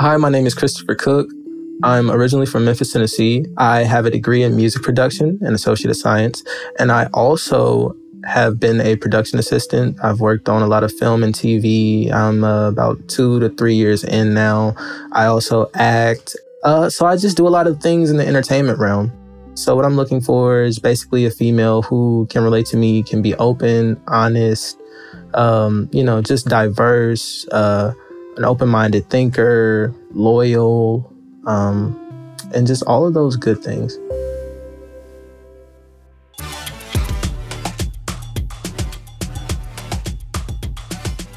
Hi, my name is Christopher Cook. I'm originally from Memphis, Tennessee. I have a degree in music production and associate of science, and I also have been a production assistant. I've worked on a lot of film and TV. I'm uh, about two to three years in now. I also act. Uh, so I just do a lot of things in the entertainment realm. So what I'm looking for is basically a female who can relate to me, can be open, honest, um, you know, just diverse, uh, an open-minded thinker, loyal, um, and just all of those good things.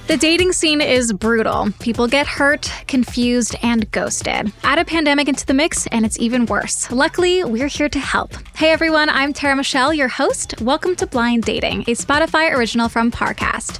The dating scene is brutal. People get hurt, confused, and ghosted. Add a pandemic into the mix, and it's even worse. Luckily, we're here to help. Hey everyone, I'm Tara Michelle, your host. Welcome to Blind Dating, a Spotify original from Parcast.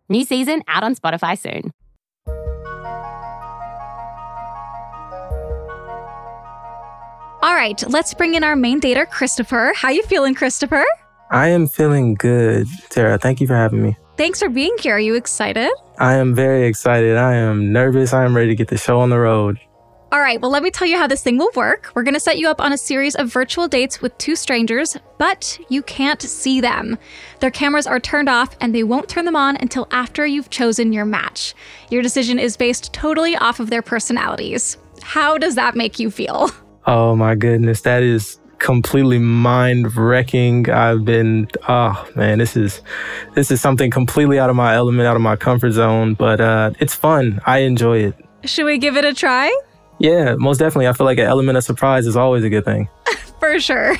New season out on Spotify soon. All right, let's bring in our main dater, Christopher. How you feeling, Christopher? I am feeling good, Tara. Thank you for having me. Thanks for being here. Are you excited? I am very excited. I am nervous. I am ready to get the show on the road. All right, well, let me tell you how this thing will work. We're going to set you up on a series of virtual dates with two strangers, but you can't see them. Their cameras are turned off and they won't turn them on until after you've chosen your match. Your decision is based totally off of their personalities. How does that make you feel? Oh my goodness, that is completely mind wrecking. I've been oh man, this is this is something completely out of my element, out of my comfort zone, but uh it's fun. I enjoy it. Should we give it a try? Yeah, most definitely. I feel like an element of surprise is always a good thing. For sure.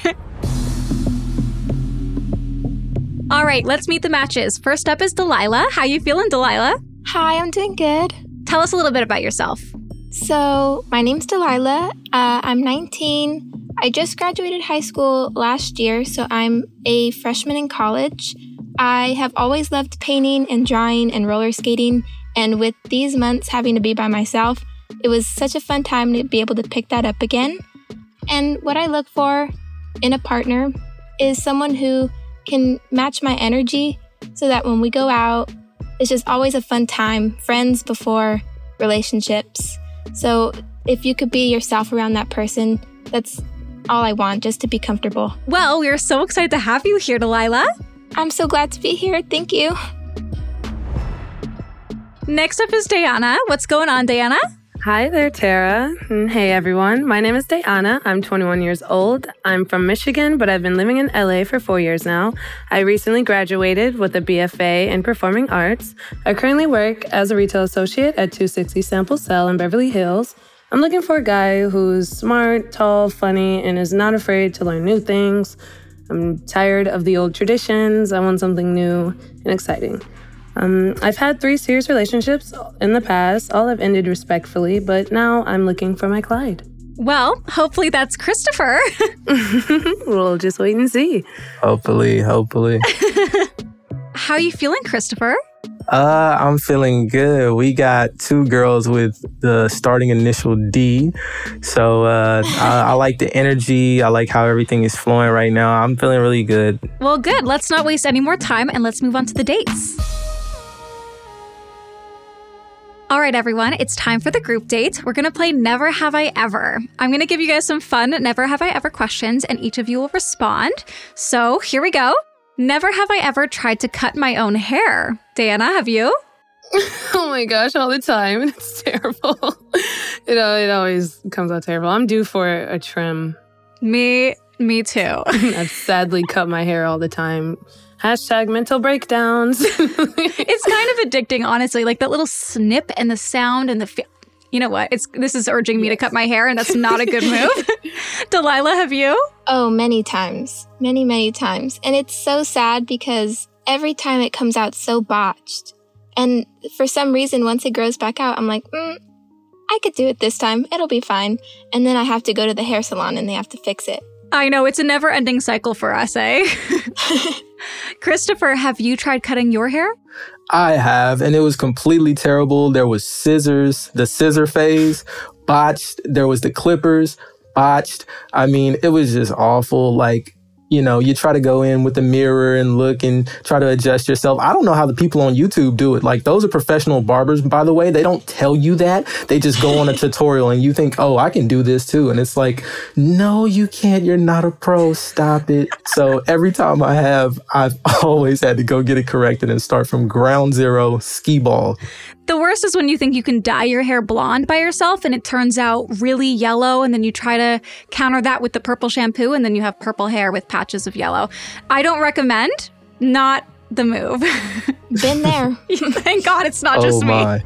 All right, let's meet the matches. First up is Delilah. How you feeling, Delilah? Hi, I'm doing good. Tell us a little bit about yourself. So, my name's Delilah. Uh, I'm 19. I just graduated high school last year, so I'm a freshman in college. I have always loved painting and drawing and roller skating, and with these months having to be by myself, it was such a fun time to be able to pick that up again. And what I look for in a partner is someone who can match my energy so that when we go out, it's just always a fun time, friends before relationships. So if you could be yourself around that person, that's all I want, just to be comfortable. Well, we are so excited to have you here, Delilah. I'm so glad to be here. Thank you. Next up is Diana. What's going on, Diana? Hi there, Tara. Mm, hey, everyone. My name is Diana. I'm 21 years old. I'm from Michigan, but I've been living in LA for four years now. I recently graduated with a BFA in Performing Arts. I currently work as a retail associate at 260 Sample Sale in Beverly Hills. I'm looking for a guy who's smart, tall, funny, and is not afraid to learn new things. I'm tired of the old traditions. I want something new and exciting. Um, I've had three serious relationships in the past. All have ended respectfully, but now I'm looking for my Clyde. Well, hopefully that's Christopher. we'll just wait and see. Hopefully, hopefully. How are you feeling, Christopher? Uh, I'm feeling good. We got two girls with the starting initial D. So uh, I, I like the energy. I like how everything is flowing right now. I'm feeling really good. Well, good. Let's not waste any more time and let's move on to the dates. All right, everyone, it's time for the group date. We're going to play Never Have I Ever. I'm going to give you guys some fun Never Have I Ever questions, and each of you will respond. So here we go. Never have I ever tried to cut my own hair. Diana, have you? oh my gosh, all the time. It's terrible. it, uh, it always comes out terrible. I'm due for a trim. Me, me too. I've sadly cut my hair all the time. Hashtag mental breakdowns. it's kind of addicting, honestly. Like that little snip and the sound and the. Fe- you know what? It's this is urging me yes. to cut my hair, and that's not a good move. Delilah, have you? Oh, many times, many, many times, and it's so sad because every time it comes out so botched. And for some reason, once it grows back out, I'm like, mm, I could do it this time. It'll be fine. And then I have to go to the hair salon and they have to fix it. I know it's a never ending cycle for us, eh? Christopher, have you tried cutting your hair? I have, and it was completely terrible. There was scissors, the scissor phase, botched. There was the clippers, botched. I mean, it was just awful. Like, you know, you try to go in with the mirror and look and try to adjust yourself. I don't know how the people on YouTube do it. Like, those are professional barbers, by the way. They don't tell you that. They just go on a tutorial and you think, oh, I can do this too. And it's like, no, you can't. You're not a pro. Stop it. So every time I have, I've always had to go get it corrected and start from ground zero, ski ball. The worst is when you think you can dye your hair blonde by yourself and it turns out really yellow, and then you try to counter that with the purple shampoo, and then you have purple hair with patches of yellow. I don't recommend, not the move. Been there. Thank God it's not oh just me. my.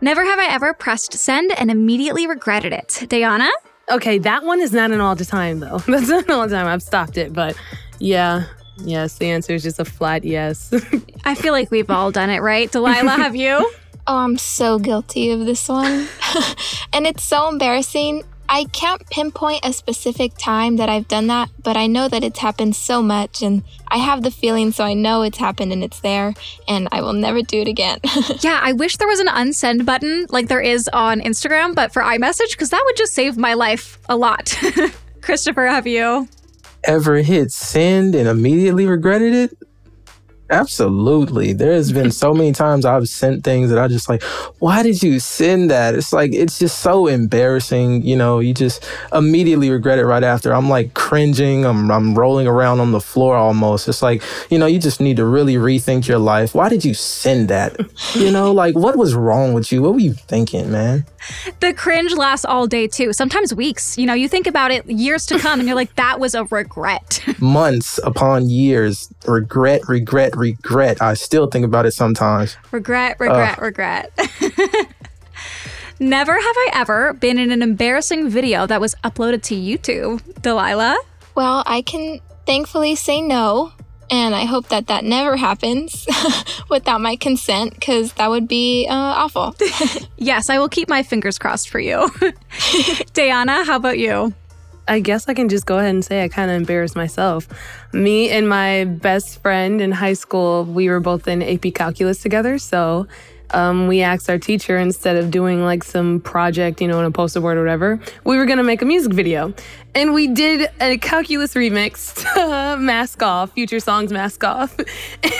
Never have I ever pressed send and immediately regretted it. Dayanna? Okay, that one is not an all the time though. That's not an all the time. I've stopped it, but yeah, yes. The answer is just a flat yes. I feel like we've all done it, right? Delilah, have you? Oh, I'm so guilty of this one. and it's so embarrassing. I can't pinpoint a specific time that I've done that, but I know that it's happened so much and I have the feeling so I know it's happened and it's there and I will never do it again. Yeah, I wish there was an unsend button like there is on Instagram, but for iMessage, because that would just save my life a lot. Christopher, have you? Ever hit send and immediately regretted it? Absolutely. There has been so many times I've sent things that I just like, why did you send that? It's like, it's just so embarrassing. You know, you just immediately regret it right after. I'm like cringing. I'm, I'm rolling around on the floor almost. It's like, you know, you just need to really rethink your life. Why did you send that? You know, like what was wrong with you? What were you thinking, man? The cringe lasts all day too, sometimes weeks. You know, you think about it years to come and you're like, that was a regret. Months upon years, regret, regret, regret. I still think about it sometimes. regret, regret, regret. Never have I ever been in an embarrassing video that was uploaded to YouTube. Delilah? well, I can thankfully say no. And I hope that that never happens without my consent because that would be uh, awful. Yes, I will keep my fingers crossed for you. Dayanna, how about you? I guess I can just go ahead and say I kind of embarrassed myself. Me and my best friend in high school, we were both in AP Calculus together. So um, we asked our teacher instead of doing like some project, you know, in a poster board or whatever, we were gonna make a music video. And we did a calculus remix to Mask Off, Future Songs Mask Off.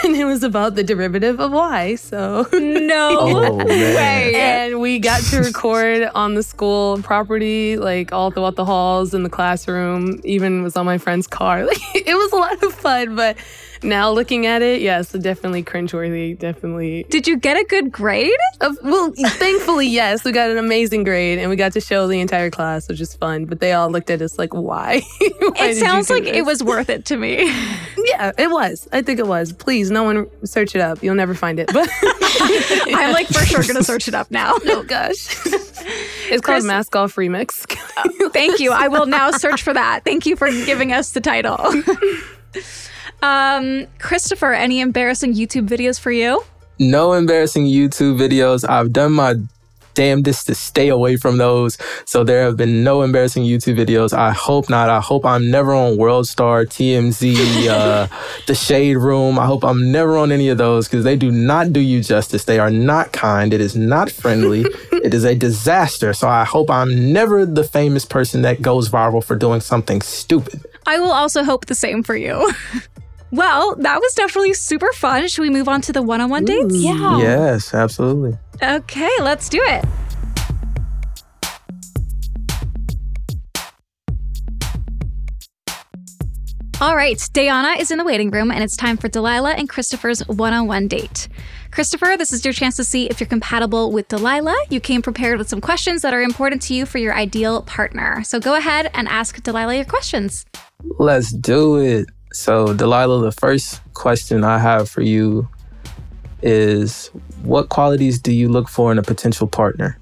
And it was about the derivative of Y. So. No Oh, way. And we got to record on the school property, like all throughout the halls in the classroom, even was on my friend's car. Like, it was a lot of fun, but now looking at it, yes, definitely cringeworthy. Definitely. Did you get a good grade? Uh, well, thankfully, yes, we got an amazing grade and we got to show the entire class, which is fun. But they all looked at us like, why? Why It sounds like it was worth it to me. Yeah, it was. I think it was. Please, no one search it up. You'll never find it. But I'm like for sure gonna search it up now. oh gosh, it's called Chris- Mask Off Remix. Thank you. I will now search for that. Thank you for giving us the title. Um, Christopher, any embarrassing YouTube videos for you? No embarrassing YouTube videos. I've done my damnedest to stay away from those. So there have been no embarrassing YouTube videos. I hope not. I hope I'm never on World Star, TMZ, uh, The Shade Room. I hope I'm never on any of those because they do not do you justice. They are not kind. It is not friendly. it is a disaster. So I hope I'm never the famous person that goes viral for doing something stupid. I will also hope the same for you. well, that was definitely super fun. Should we move on to the one on one dates? yeah. Yes, absolutely. Okay, let's do it. All right, Dayanna is in the waiting room, and it's time for Delilah and Christopher's one on one date. Christopher, this is your chance to see if you're compatible with Delilah. You came prepared with some questions that are important to you for your ideal partner. So go ahead and ask Delilah your questions. Let's do it. So, Delilah, the first question I have for you is what qualities do you look for in a potential partner?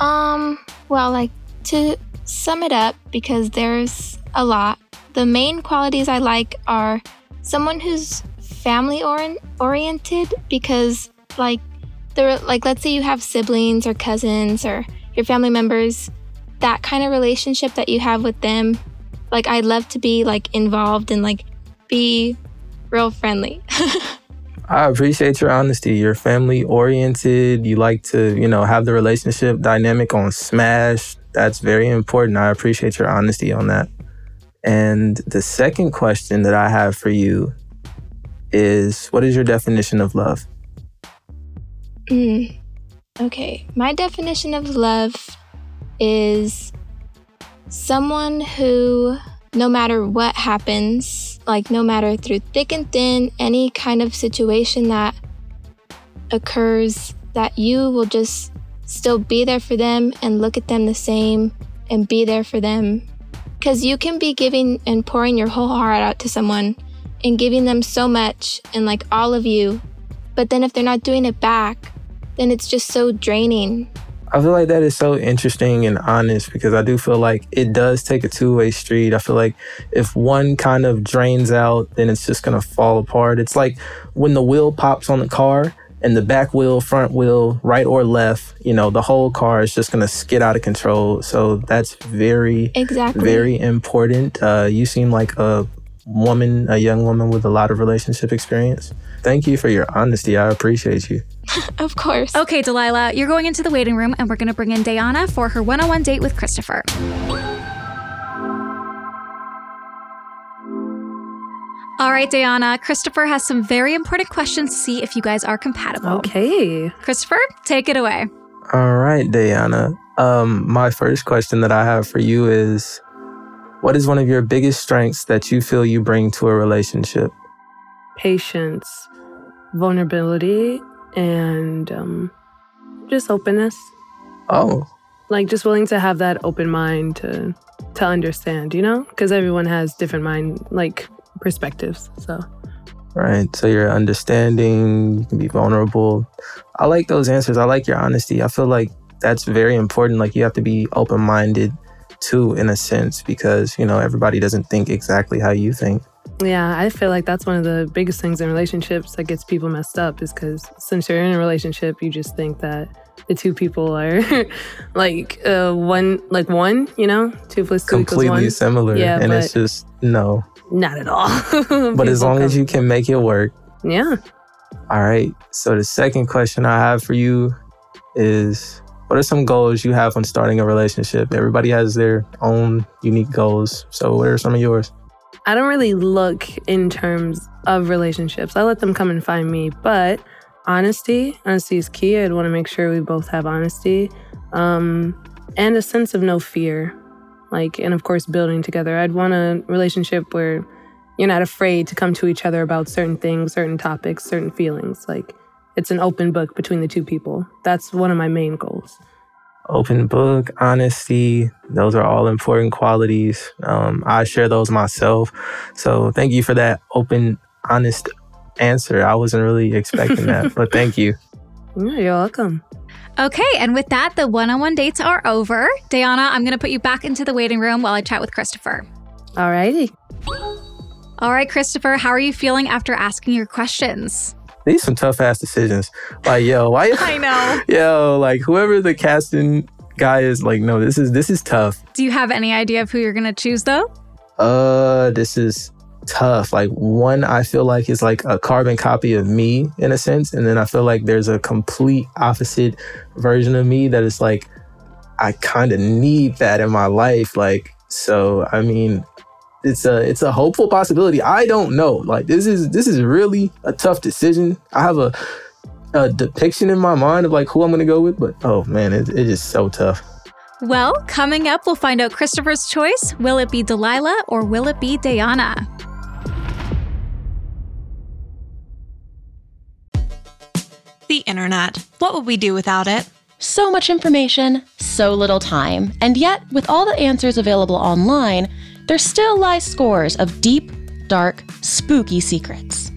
Um, well, like to sum it up, because there's a lot, the main qualities I like are someone who's family or- oriented because like the like let's say you have siblings or cousins or your family members that kind of relationship that you have with them like I'd love to be like involved and like be real friendly. I appreciate your honesty. You're family oriented. You like to, you know, have the relationship dynamic on smash. That's very important. I appreciate your honesty on that. And the second question that I have for you is what is your definition of love? Mm. Okay, my definition of love is someone who, no matter what happens, like no matter through thick and thin, any kind of situation that occurs, that you will just still be there for them and look at them the same and be there for them. Because you can be giving and pouring your whole heart out to someone and giving them so much and like all of you. But then if they're not doing it back, then it's just so draining. I feel like that is so interesting and honest because I do feel like it does take a two way street. I feel like if one kind of drains out, then it's just going to fall apart. It's like when the wheel pops on the car and the back wheel, front wheel, right or left, you know, the whole car is just going to skid out of control. So that's very, exactly. very important. Uh, you seem like a woman, a young woman with a lot of relationship experience. Thank you for your honesty. I appreciate you. of course. Okay, Delilah, you're going into the waiting room and we're going to bring in Diana for her one on one date with Christopher. All right, Diana, Christopher has some very important questions to see if you guys are compatible. Okay. Christopher, take it away. All right, Diana. Um, my first question that I have for you is what is one of your biggest strengths that you feel you bring to a relationship? Patience, vulnerability, and um, just openness. Oh, Like just willing to have that open mind to to understand, you know? Because everyone has different mind like perspectives. So right. So you're understanding, you can be vulnerable. I like those answers. I like your honesty. I feel like that's very important. Like you have to be open minded too, in a sense, because, you know, everybody doesn't think exactly how you think. Yeah, I feel like that's one of the biggest things in relationships that gets people messed up is because since you're in a relationship, you just think that the two people are like uh, one, like one, you know, two plus two equals Completely one. similar. Yeah, and it's just, no. Not at all. But as long as you can make it work, yeah. All right. So the second question I have for you is what are some goals you have when starting a relationship? Everybody has their own unique goals. So what are some of yours? I don't really look in terms of relationships. I let them come and find me, but honesty, honesty is key. I'd want to make sure we both have honesty um, and a sense of no fear. Like, and of course, building together. I'd want a relationship where you're not afraid to come to each other about certain things, certain topics, certain feelings. Like, it's an open book between the two people. That's one of my main goals. Open book, honesty. Those are all important qualities. Um, I share those myself. So thank you for that open, honest answer. I wasn't really expecting that, but thank you. Yeah, you're welcome. Okay, and with that, the one on one dates are over. Diana, I'm going to put you back into the waiting room while I chat with Christopher. Alrighty. All right, Christopher, how are you feeling after asking your questions? These some tough ass decisions. Like, yo, why? I know. Yo, like whoever the casting guy is, like, no, this is this is tough. Do you have any idea of who you're going to choose, though? Uh, this is tough. Like one, I feel like is like a carbon copy of me in a sense, and then I feel like there's a complete opposite version of me that is like I kind of need that in my life. Like, so I mean, it's a it's a hopeful possibility. I don't know. Like this is this is really a tough decision. I have a a depiction in my mind of like who I'm gonna go with, but oh man, it, it's just so tough. Well, coming up, we'll find out Christopher's choice. Will it be Delilah or will it be Diana? The internet. What would we do without it? So much information, so little time, and yet, with all the answers available online, there still lie scores of deep, dark, spooky secrets.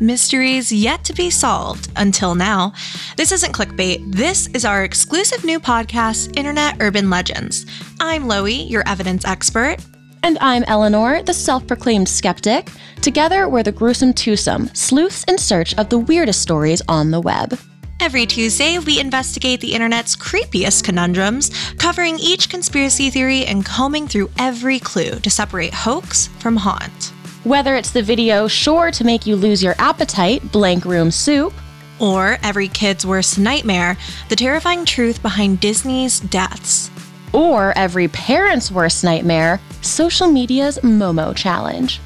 Mysteries yet to be solved until now. This isn't clickbait. This is our exclusive new podcast, Internet Urban Legends. I'm Loie, your evidence expert. And I'm Eleanor, the self proclaimed skeptic. Together, we're the gruesome twosome, sleuths in search of the weirdest stories on the web. Every Tuesday, we investigate the internet's creepiest conundrums, covering each conspiracy theory and combing through every clue to separate hoax from haunt. Whether it's the video sure to make you lose your appetite, Blank Room Soup, or every kid's worst nightmare, the terrifying truth behind Disney's deaths. Or every parent's worst nightmare, social media's Momo challenge.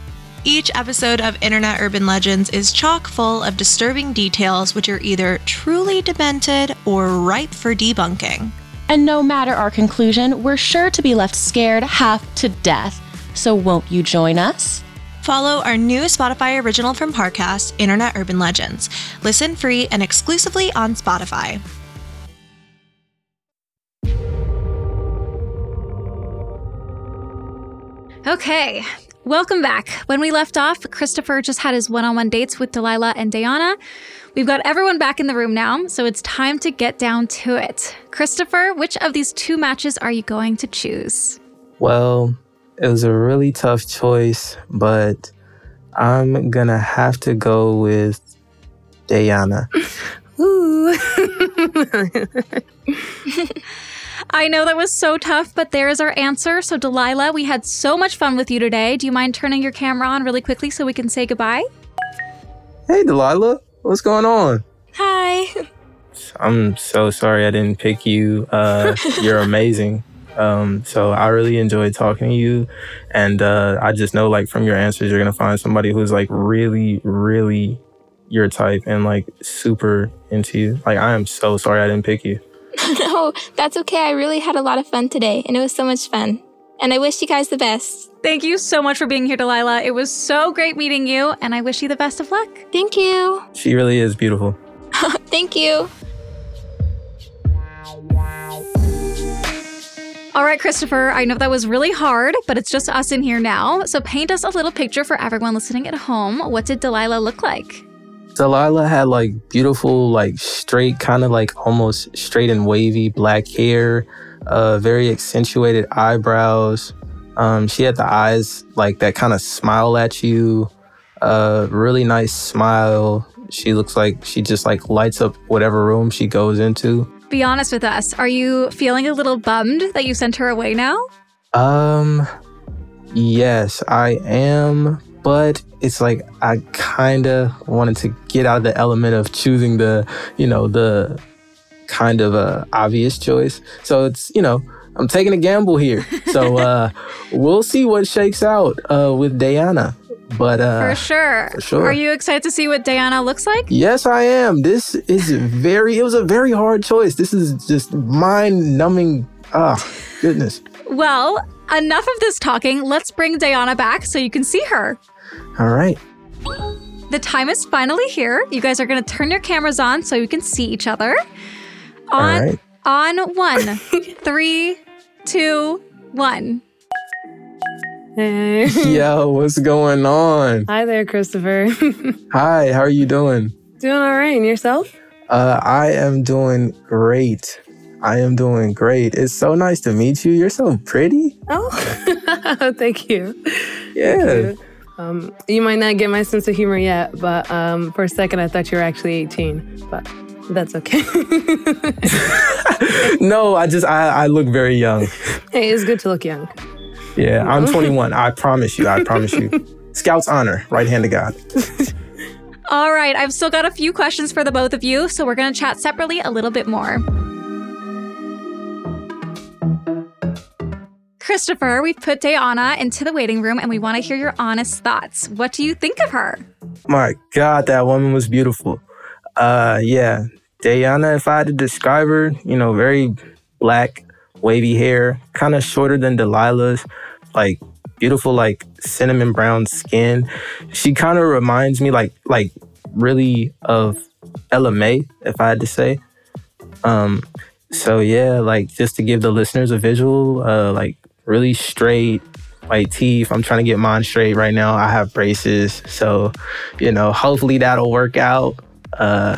Each episode of Internet Urban Legends is chock full of disturbing details which are either truly demented or ripe for debunking. And no matter our conclusion, we're sure to be left scared half to death. So won't you join us? Follow our new Spotify original from Parcast, Internet Urban Legends. Listen free and exclusively on Spotify. Okay, welcome back. When we left off, Christopher just had his one on one dates with Delilah and Diana. We've got everyone back in the room now, so it's time to get down to it. Christopher, which of these two matches are you going to choose? Well, it was a really tough choice, but I'm gonna have to go with Diana. Ooh. I know that was so tough, but there is our answer. So, Delilah, we had so much fun with you today. Do you mind turning your camera on really quickly so we can say goodbye? Hey, Delilah, what's going on? Hi. I'm so sorry I didn't pick you. Uh, you're amazing. Um, so I really enjoyed talking to you, and uh, I just know like from your answers, you're gonna find somebody who's like really, really your type and like super into you. Like I am so sorry I didn't pick you. no, that's okay. I really had a lot of fun today, and it was so much fun. And I wish you guys the best. Thank you so much for being here, Delilah. It was so great meeting you, and I wish you the best of luck. Thank you. She really is beautiful. Thank you. All right, Christopher, I know that was really hard, but it's just us in here now. So paint us a little picture for everyone listening at home. What did Delilah look like? Delilah had like beautiful, like straight, kind of like almost straight and wavy black hair, uh, very accentuated eyebrows. Um, she had the eyes like that kind of smile at you, uh, really nice smile. She looks like she just like lights up whatever room she goes into. Be honest with us. Are you feeling a little bummed that you sent her away now? Um, yes, I am, but it's like I kind of wanted to get out of the element of choosing the, you know, the kind of uh, obvious choice. So it's, you know, I'm taking a gamble here. So uh, we'll see what shakes out uh, with Diana. But uh, for sure. for sure. Are you excited to see what Diana looks like? Yes, I am. This is very. It was a very hard choice. This is just mind-numbing. Ah, goodness. Well, enough of this talking. Let's bring Diana back so you can see her. All right. The time is finally here. You guys are going to turn your cameras on so you can see each other. On All right. on one, three, two, one. Hey. Yo, what's going on? Hi there, Christopher. Hi, how are you doing? Doing all right. And yourself? Uh, I am doing great. I am doing great. It's so nice to meet you. You're so pretty. Oh, thank you. Yeah. Thank you. Um, you might not get my sense of humor yet, but um, for a second I thought you were actually 18. But that's okay. no, I just I, I look very young. hey, it's good to look young. Yeah, I'm 21. I promise you. I promise you. Scout's honor, right hand to God. All right, I've still got a few questions for the both of you, so we're going to chat separately a little bit more. Christopher, we've put Diana into the waiting room and we want to hear your honest thoughts. What do you think of her? My God, that woman was beautiful. Uh, yeah, Diana. If I had to describe her, you know, very black, wavy hair, kind of shorter than Delilah's, like beautiful, like cinnamon brown skin. She kind of reminds me, like, like really of Ella Mai, if I had to say. Um, so yeah, like just to give the listeners a visual, uh, like really straight white teeth. I'm trying to get mine straight right now. I have braces, so you know, hopefully that'll work out. Uh,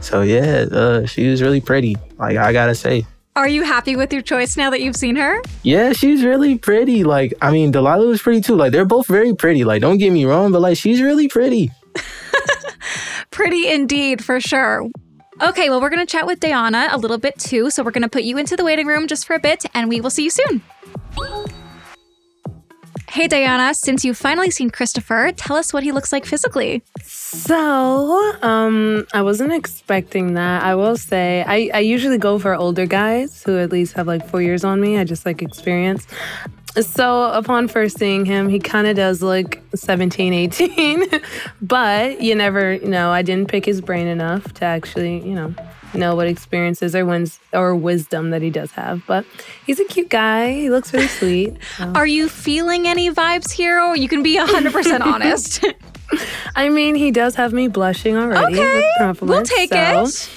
so yeah, uh, she was really pretty. Like I gotta say. Are you happy with your choice now that you've seen her? Yeah, she's really pretty. Like, I mean, Delilah was pretty too. Like, they're both very pretty. Like, don't get me wrong, but like, she's really pretty. Pretty indeed, for sure. Okay, well, we're going to chat with Diana a little bit too. So we're going to put you into the waiting room just for a bit, and we will see you soon. Hey, Diana, since you've finally seen Christopher, tell us what he looks like physically. So, um, I wasn't expecting that. I will say, I, I usually go for older guys who at least have like four years on me. I just like experience. So, upon first seeing him, he kind of does look 17, 18. but you never know. I didn't pick his brain enough to actually, you know, know what experiences or wins or wisdom that he does have. But he's a cute guy. He looks really sweet. So. Are you feeling any vibes here? Or you can be 100% honest. I mean, he does have me blushing already. Okay, we'll take so. it.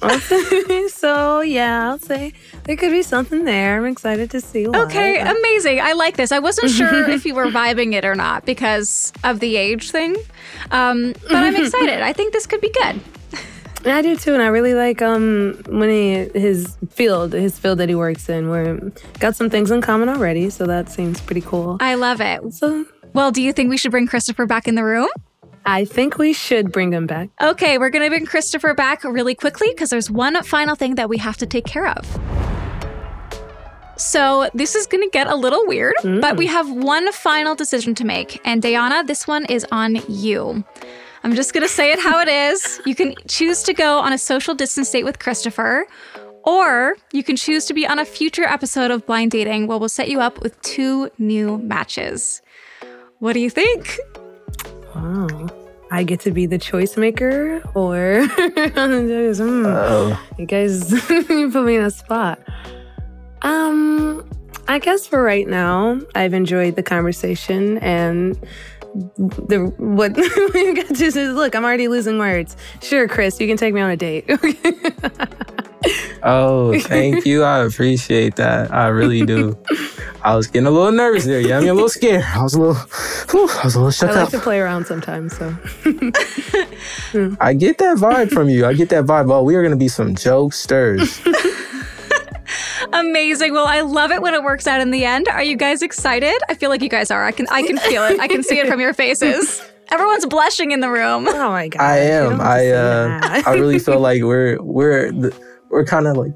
so yeah, I'll say there could be something there. I'm excited to see. Why. Okay, amazing. I like this. I wasn't sure if you were vibing it or not because of the age thing, um, but I'm excited. I think this could be good. I do too, and I really like um when he his field, his field that he works in. We're got some things in common already, so that seems pretty cool. I love it. So, well, do you think we should bring Christopher back in the room? I think we should bring him back. Okay, we're gonna bring Christopher back really quickly because there's one final thing that we have to take care of. So this is gonna get a little weird, but we mm. have one final decision to make, and Diana, this one is on you. I'm just gonna say it how it is. You can choose to go on a social distance date with Christopher, or you can choose to be on a future episode of Blind Dating where we'll set you up with two new matches. What do you think? Wow. I get to be the choice maker, or Hmm. Oh, you guys you put me in a spot. Um, I guess for right now, I've enjoyed the conversation and the what we got to say. Look, I'm already losing words. Sure, Chris, you can take me on a date. oh, thank you. I appreciate that. I really do. I was getting a little nervous there. Yeah, I mean, a little scared. I was a little, whew, I was a little shook I like up. to play around sometimes, so hmm. I get that vibe from you. I get that vibe. Oh, we are gonna be some jokesters. Amazing. Well, I love it when it works out in the end. Are you guys excited? I feel like you guys are. I can I can feel it. I can see it from your faces. Everyone's blushing in the room. oh my god, I am. don't have to I uh. I really feel like we're we're the, we're kind of like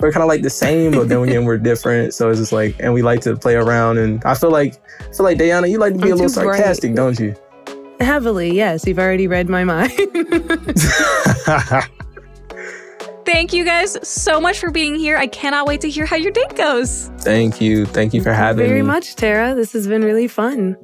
we're kind of like the same, but then again we're different. So it's just like, and we like to play around. And I feel like I feel like Diana, you like to be I'm a little too bright. sarcastic, don't you? heavily. Yes, you've already read my mind. Thank you guys so much for being here. I cannot wait to hear how your date goes. Thank you, thank you for having Very me. Very much, Tara. This has been really fun.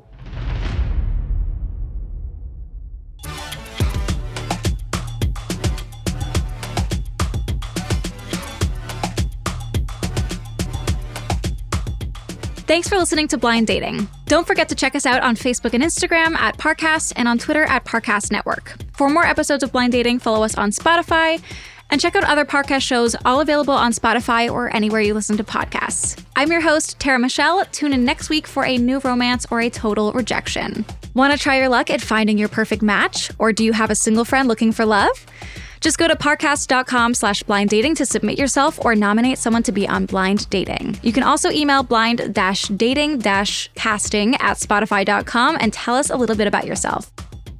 Thanks for listening to Blind Dating. Don't forget to check us out on Facebook and Instagram at Parcast and on Twitter at Parcast Network. For more episodes of Blind Dating, follow us on Spotify and check out other podcast shows, all available on Spotify or anywhere you listen to podcasts. I'm your host, Tara Michelle. Tune in next week for a new romance or a total rejection. Want to try your luck at finding your perfect match? Or do you have a single friend looking for love? Just go to parcast.com slash blind dating to submit yourself or nominate someone to be on blind dating. You can also email blind dating casting at spotify.com and tell us a little bit about yourself.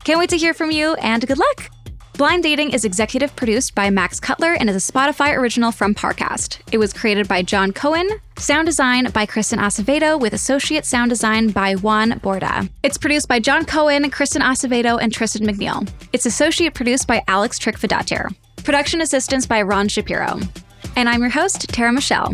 Can't wait to hear from you and good luck. Blind Dating is executive produced by Max Cutler and is a Spotify original from Parcast. It was created by John Cohen, sound design by Kristen Acevedo, with associate sound design by Juan Borda. It's produced by John Cohen, Kristen Acevedo, and Tristan McNeil. It's associate produced by Alex Trickfadatir. Production assistance by Ron Shapiro. And I'm your host, Tara Michelle.